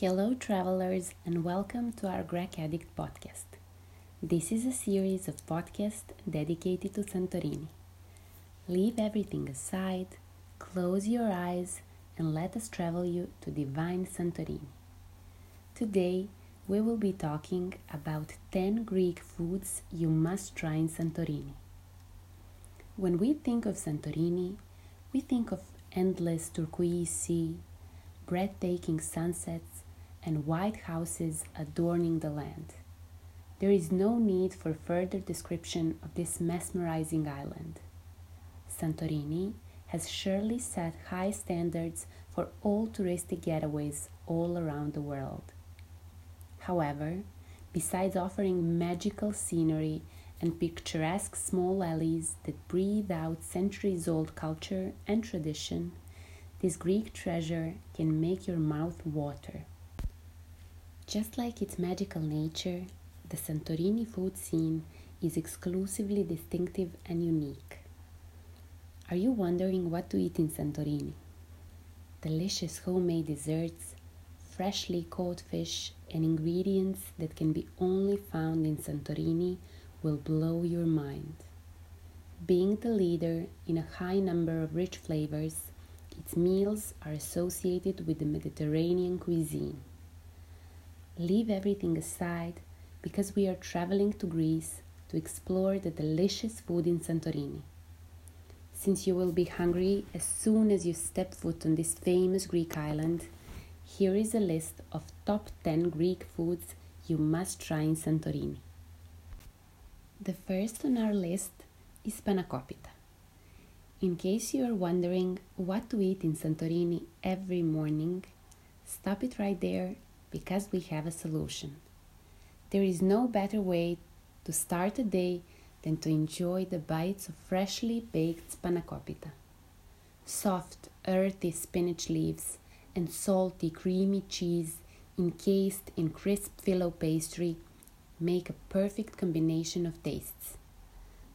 Hello, travelers, and welcome to our Grec Addict podcast. This is a series of podcasts dedicated to Santorini. Leave everything aside, close your eyes, and let us travel you to divine Santorini. Today, we will be talking about 10 Greek foods you must try in Santorini. When we think of Santorini, we think of endless turquoise sea, breathtaking sunsets, and white houses adorning the land. There is no need for further description of this mesmerizing island. Santorini has surely set high standards for all touristic getaways all around the world. However, besides offering magical scenery and picturesque small alleys that breathe out centuries old culture and tradition, this Greek treasure can make your mouth water. Just like its magical nature, the Santorini food scene is exclusively distinctive and unique. Are you wondering what to eat in Santorini? Delicious homemade desserts, freshly caught fish, and ingredients that can be only found in Santorini will blow your mind. Being the leader in a high number of rich flavors, its meals are associated with the Mediterranean cuisine. Leave everything aside because we are traveling to Greece to explore the delicious food in Santorini. Since you will be hungry as soon as you step foot on this famous Greek island, here is a list of top 10 Greek foods you must try in Santorini. The first on our list is spanakopita. In case you are wondering what to eat in Santorini every morning, stop it right there because we have a solution. There is no better way to start a day than to enjoy the bites of freshly baked spanakopita. Soft, earthy spinach leaves and salty, creamy cheese encased in crisp phyllo pastry make a perfect combination of tastes.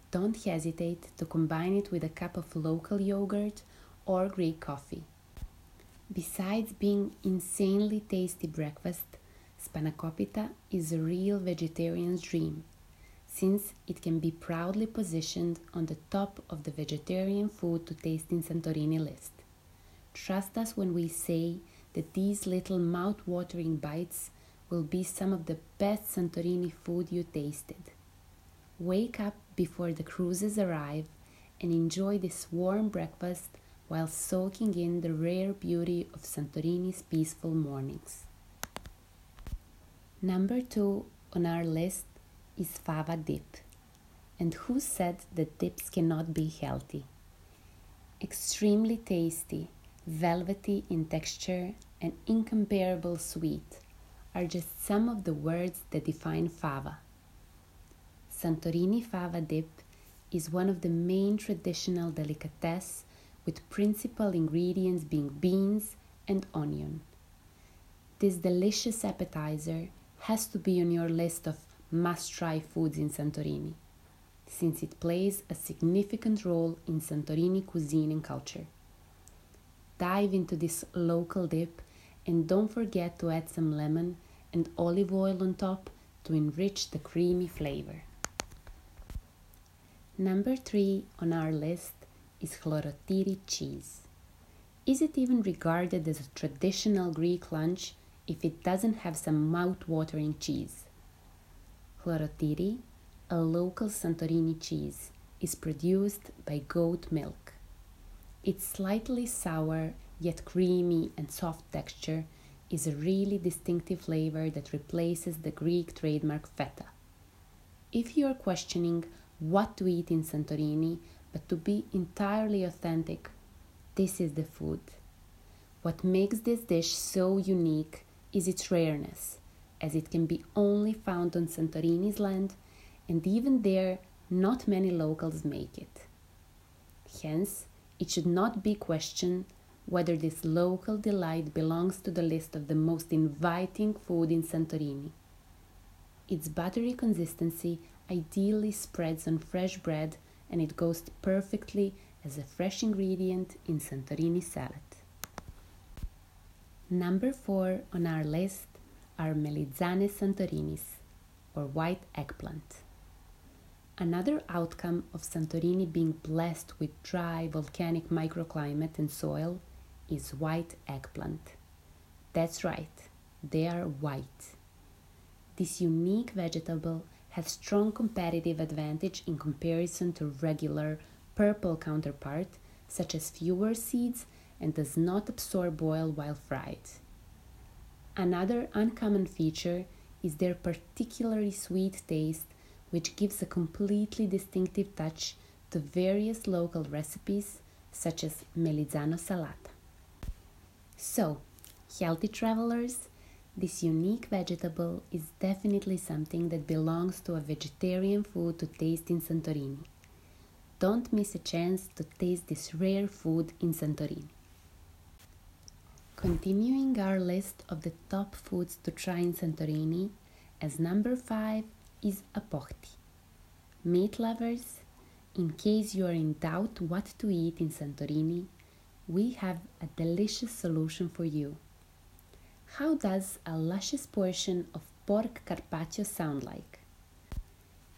Don't hesitate to combine it with a cup of local yogurt or Greek coffee. Besides being insanely tasty breakfast, spanakopita is a real vegetarian's dream since it can be proudly positioned on the top of the vegetarian food to taste in Santorini list. Trust us when we say that these little mouth-watering bites will be some of the best Santorini food you tasted. Wake up before the cruises arrive and enjoy this warm breakfast while soaking in the rare beauty of Santorini's peaceful mornings. Number two on our list is fava dip. And who said that dips cannot be healthy? Extremely tasty, velvety in texture, and incomparable sweet are just some of the words that define fava. Santorini fava dip is one of the main traditional delicatessen with principal ingredients being beans and onion. This delicious appetizer has to be on your list of must try foods in Santorini, since it plays a significant role in Santorini cuisine and culture. Dive into this local dip and don't forget to add some lemon and olive oil on top to enrich the creamy flavor. Number three on our list is chlorotiri cheese. Is it even regarded as a traditional Greek lunch if it doesn't have some mouth-watering cheese? Chlorotiri, a local Santorini cheese, is produced by goat milk. Its slightly sour yet creamy and soft texture is a really distinctive flavor that replaces the Greek trademark feta. If you are questioning what to eat in Santorini, but to be entirely authentic, this is the food. What makes this dish so unique is its rareness, as it can be only found on Santorini's land, and even there, not many locals make it. Hence, it should not be questioned whether this local delight belongs to the list of the most inviting food in Santorini. Its buttery consistency ideally spreads on fresh bread and it goes perfectly as a fresh ingredient in Santorini salad. Number four on our list are Melizzane santorinis, or white eggplant. Another outcome of Santorini being blessed with dry volcanic microclimate and soil is white eggplant. That's right, they are white. This unique vegetable has strong competitive advantage in comparison to regular purple counterpart such as fewer seeds and does not absorb oil while fried. Another uncommon feature is their particularly sweet taste which gives a completely distinctive touch to various local recipes such as Melitzanosalata. So, healthy travelers, this unique vegetable is definitely something that belongs to a vegetarian food to taste in Santorini. Don't miss a chance to taste this rare food in Santorini. Continuing our list of the top foods to try in Santorini, as number 5 is aporti. Meat lovers, in case you are in doubt what to eat in Santorini, we have a delicious solution for you. How does a luscious portion of pork carpaccio sound like?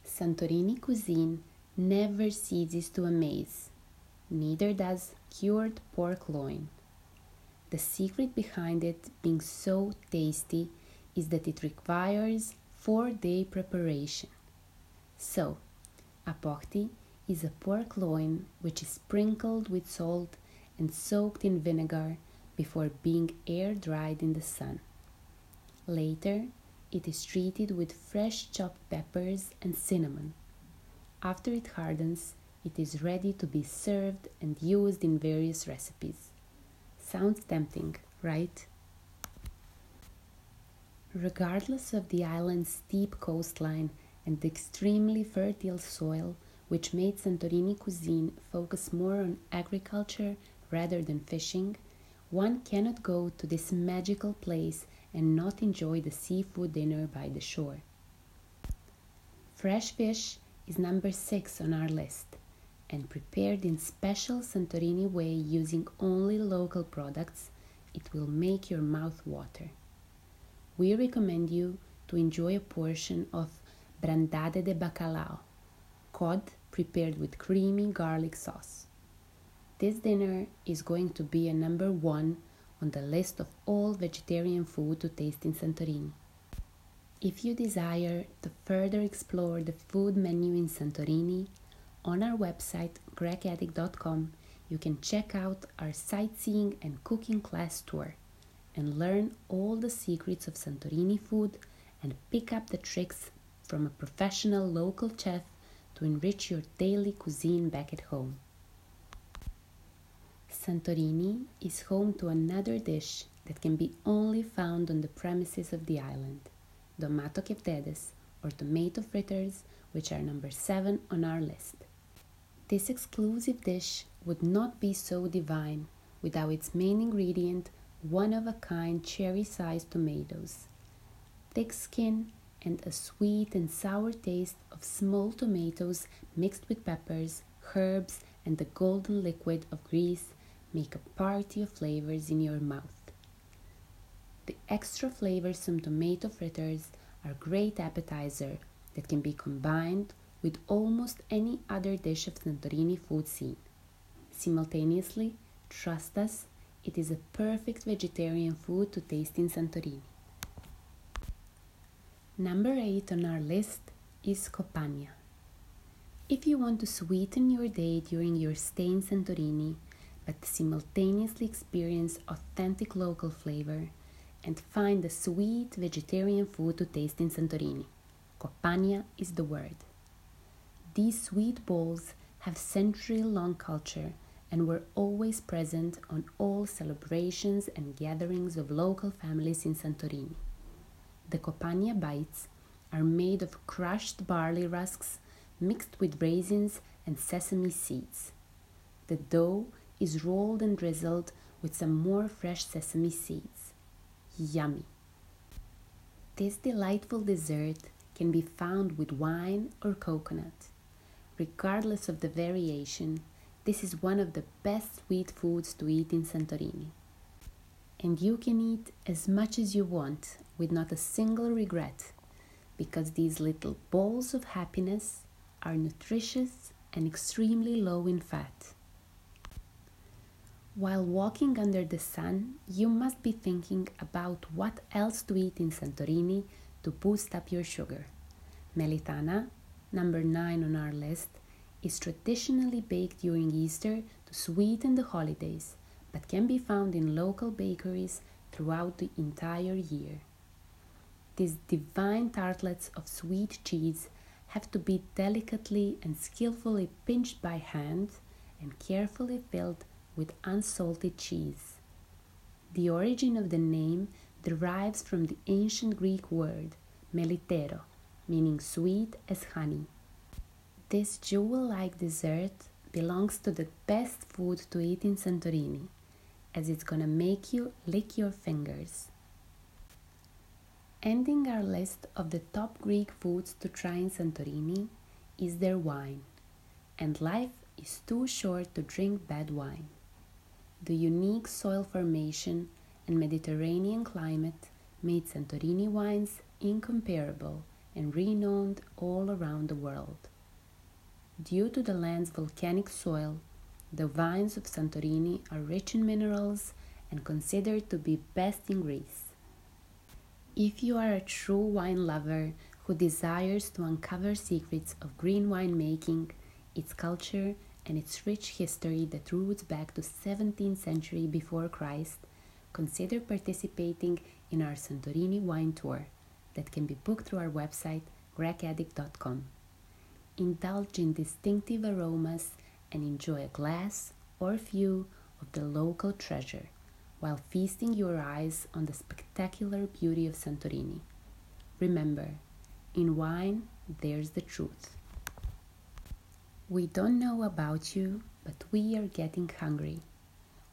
Santorini cuisine never ceases to amaze, neither does cured pork loin. The secret behind it being so tasty is that it requires four day preparation. So, aporti is a pork loin which is sprinkled with salt and soaked in vinegar before being air dried in the sun. Later, it is treated with fresh chopped peppers and cinnamon. After it hardens, it is ready to be served and used in various recipes. Sounds tempting, right? Regardless of the island's steep coastline and the extremely fertile soil, which made Santorini cuisine focus more on agriculture rather than fishing, one cannot go to this magical place and not enjoy the seafood dinner by the shore. Fresh fish is number six on our list and prepared in special Santorini way using only local products, it will make your mouth water we recommend you to enjoy a portion of brandade de bacalhau, cod prepared with creamy garlic sauce. This dinner is going to be a number one on the list of all vegetarian food to taste in Santorini. If you desire to further explore the food menu in Santorini, on our website grecaddict.com you can check out our sightseeing and cooking class tour and learn all the secrets of Santorini food and pick up the tricks from a professional local chef to enrich your daily cuisine back at home. Santorini is home to another dish that can be only found on the premises of the island, domato keftedes or tomato fritters, which are number 7 on our list. This exclusive dish would not be so divine without its main ingredient, one of a kind cherry sized tomatoes, thick skin, and a sweet and sour taste of small tomatoes mixed with peppers, herbs, and the golden liquid of Greece make a party of flavors in your mouth. The extra flavorsome tomato fritters are great appetizer that can be combined with almost any other dish of Santorini food scene. Simultaneously, trust us, it is a perfect vegetarian food to taste in Santorini. Number 8 on our list is Copania. If you want to sweeten your day during your stay in Santorini, but simultaneously experience authentic local flavor and find a sweet vegetarian food to taste in Santorini, Copania is the word. These sweet bowls have century long culture and were always present on all celebrations and gatherings of local families in Santorini. The Copania bites are made of crushed barley rusks mixed with raisins and sesame seeds. The dough is rolled and drizzled with some more fresh sesame seeds. Yummy! This delightful dessert can be found with wine or coconut. Regardless of the variation, this is one of the best sweet foods to eat in Santorini. and you can eat as much as you want with not a single regret because these little balls of happiness are nutritious and extremely low in fat. While walking under the sun, you must be thinking about what else to eat in Santorini to boost up your sugar. Melitana, number 9 on our list, is traditionally baked during Easter to sweeten the holidays, but can be found in local bakeries throughout the entire year. These divine tartlets of sweet cheese have to be delicately and skillfully pinched by hand and carefully filled with unsalted cheese. The origin of the name derives from the ancient Greek word melitero, meaning sweet as honey. This jewel like dessert belongs to the best food to eat in Santorini, as it's gonna make you lick your fingers. Ending our list of the top Greek foods to try in Santorini is their wine, and life is too short to drink bad wine. The unique soil formation and Mediterranean climate made Santorini wines incomparable and renowned all around the world. Due to the land's volcanic soil, the vines of Santorini are rich in minerals and considered to be best in Greece. If you are a true wine lover who desires to uncover secrets of green wine making, its culture, and its rich history that roots back to 17th century before Christ, consider participating in our Santorini wine tour that can be booked through our website grecaddict.com. Indulge in distinctive aromas and enjoy a glass or few of the local treasure while feasting your eyes on the spectacular beauty of Santorini. Remember, in wine, there's the truth. We don't know about you, but we are getting hungry.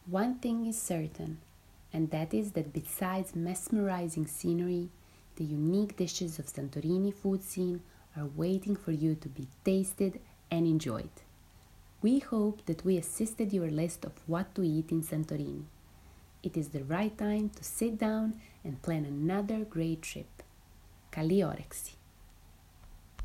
One thing is certain, and that is that besides mesmerizing scenery, the unique dishes of Santorini food scene are waiting for you to be tasted and enjoyed. We hope that we assisted your list of what to eat in Santorini. It is the right time to sit down and plan another great trip. Kali